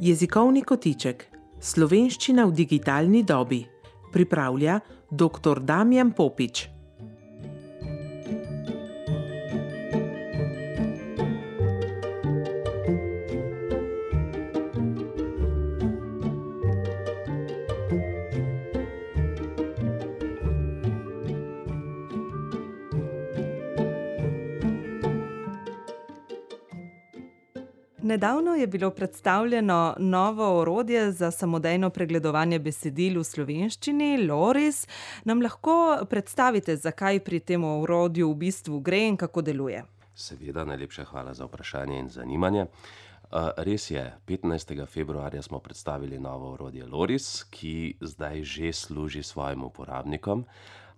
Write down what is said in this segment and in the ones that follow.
Jezikovni kotiček Slovenščina v digitalni dobi pripravlja dr. Damjan Popič. Nedavno je bilo predstavljeno novo orodje za samodejno pregledovanje besedil v slovenščini, Loris. Nam lahko predstavite, zakaj pri tem orodju v bistvu gre in kako deluje? Seveda, najlepša hvala za vprašanje in zanimanje. res je, petnajstega februarja smo predstavili novo orodje Loris, ki zdaj že služi svojim uporabnikom.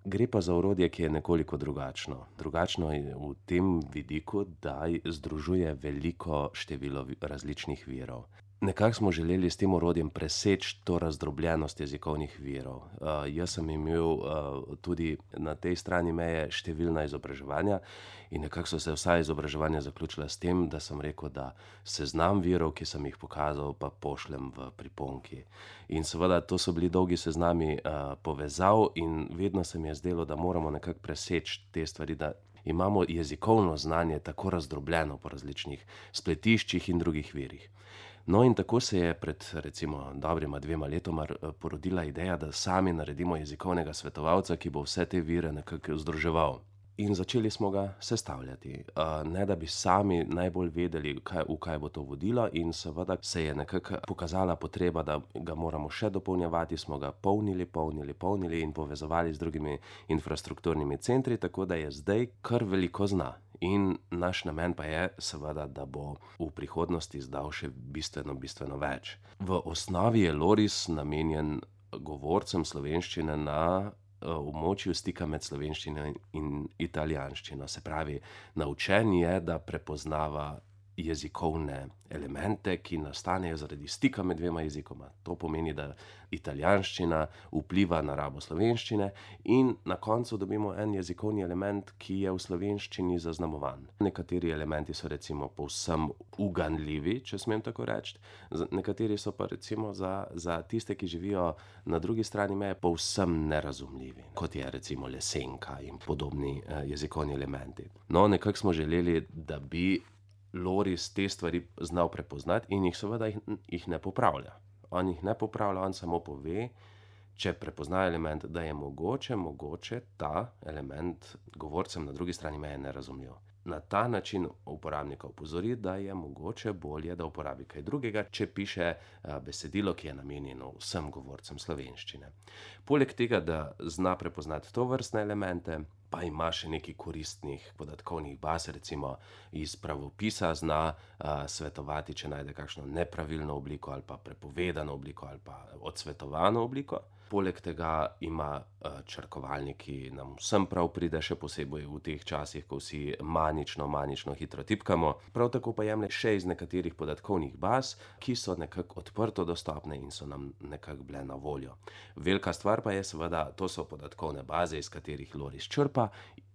Gre pa za orodje, ki je nekoliko drugačno. Drugačno je v tem vidiku, da združuje veliko število različnih virov. Nekako smo želeli s tem orodjem preseči to razdrobljenost jezikovnih virov. jaz sem imel, tudi na tej strani meje številna izobraževanja in nekako so se vsa izobraževanja zaključila s tem, da sem rekel, da seznam virov, ki sem jih pokazal, pa pošljem v priponki. In seveda to so bili dolgi seznami, povezav in vedno se mi je zdelo, da moramo nekako preseči te stvari, imamo jezikovno znanje tako razdrobljeno po različnih spletiščih in drugih virih. No, in tako se je pred recimo dobrima dvema letoma porodila ideja, da sami naredimo jezikovnega svetovalca, ki bo vse te vire nekako združeval. In začeli smo ga sestavljati. ne da bi sami najbolj vedeli, kaj, v kaj bo to vodilo, in seveda se je nekako pokazala potreba, da ga moramo še dopolnjevati, smo ga polnili, polnili, polnili in povezovali z drugimi infrastrukturnimi centri, tako da je zdaj kar veliko zna. In naš namen pa je, seveda, da bo v prihodnosti izdal še bistveno, bistveno več. V osnovi je Loris namenjen govorcem slovenščine na, območju stika med slovenščino in italijanščino. Se pravi, naučen je, da prepoznava jezikovne elemente, ki nastanejo zaradi stika med dvema jezikoma. To pomeni, da italijanščina vpliva na rabo slovenščine in na koncu dobimo en jezikovni element, ki je v slovenščini zaznamovan. Nekateri elementi so recimo povsem uganljivi, če smem tako reči, nekateri so pa recimo za, za tiste, ki živijo na drugi strani meje, povsem nerazumljivi. Kot je recimo lesenka in podobni, jezikovni elementi. No, nekako smo želeli, da bi Loris te stvari znal prepoznati in jih seveda jih ne popravlja. On jih ne popravlja, on samo pove, če prepozna element, da je mogoče, mogoče ta element govorcem na drugi strani meje nerazumljiv. Na ta način uporabnika opozori, da je mogoče bolje, da uporabi kaj drugega, če piše, besedilo, ki je namenjeno vsem govorcem slovenščine. Poleg tega, da zna prepoznati tovrstne elemente, pa ima še nekaj koristnih podatkovnih baz, recimo iz pravopisa zna, svetovati, če najde kakšno nepravilno obliko ali pa prepovedano obliko ali pa odsvetovano obliko. Poleg tega ima, črkovalnik, ki nam vsem prav pride, še posebej v teh časih, ko vsi manično, manično hitro tipkamo. Prav tako pa jemlje še iz nekaterih podatkovnih baz, ki so nekako odprto dostopne in so nam nekako bile na voljo. Velika stvar pa je seveda, to so podatkovne baze, iz katerih Loris črpa,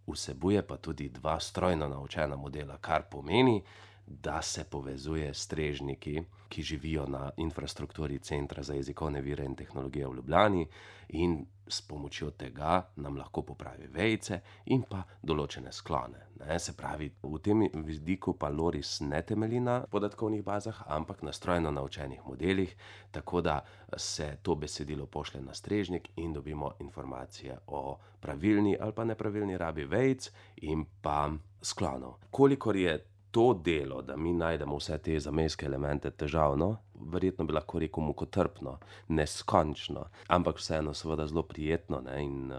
vsebuje pa tudi dva strojno naučena modela, kar pomeni, da se povezuje s strežniki, ki živijo na infrastrukturi Centra za jezikovne vire in tehnologije v Ljubljani, in s pomočjo tega nam lahko popravi vejice in pa določene sklone, ne, se pravi, v tem vidiku pa Loris ne temelji na podatkovnih bazah, ampak na strojno naučenih modelih, tako da se to besedilo pošlje na strežnik in dobimo informacije o pravilni ali pa nepravilni rabi vejic in pa sklonov. Kolikor je to delo, da mi najdemo vse te zamejske elemente, težavno, verjetno bi lahko rekel mukotrpno, neskončno, ampak vseeno seveda zelo prijetno, ne, in,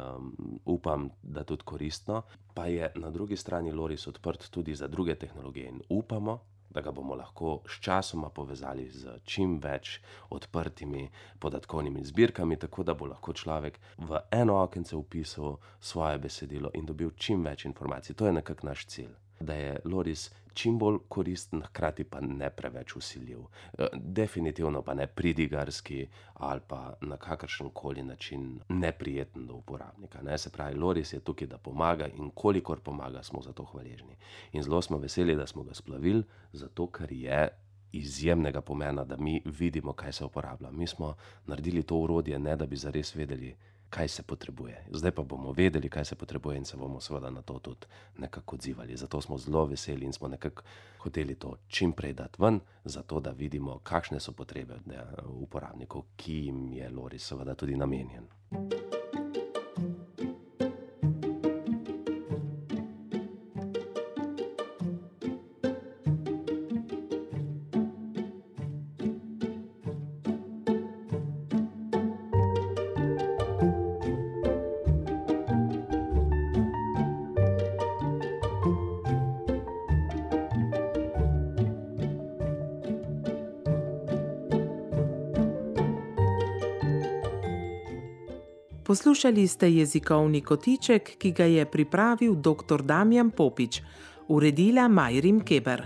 upam, da tudi koristno, pa je na drugi strani Loris odprt tudi za druge tehnologije in upamo, da ga bomo lahko sčasoma povezali s čim več odprtimi podatkovnimi zbirkami, tako da bo lahko človek v eno okence vpisal svoje besedilo in dobil čim več informacij, to je nekako naš cilj. Da je Loris čim bolj koristen, hkrati pa ne preveč vsiljiv. definitivno pa ne pridigarski ali pa na kakršenkoli način neprijeten do uporabnika, ne, se pravi, Loris je tukaj, da pomaga, in kolikor pomaga, smo za to hvaležni. In zelo smo veseli, da smo ga splavili, zato ker je izjemnega pomena, da mi vidimo, kaj se uporablja. Mi smo naredili to urodje, ne da bi zares vedeli, kaj se potrebuje. Zdaj pa bomo vedeli, kaj se potrebuje, in se bomo seveda na to tudi nekako odzivali. Zato smo zelo veseli in smo nekako hoteli to čim prej dati ven, zato da vidimo, kakšne so potrebe uporabnikov, ki jim je Loris seveda tudi namenjen. Poslušali ste jezikovni kotiček, ki ga je pripravil dr. Damjan Popič, uredila Majrim Keber.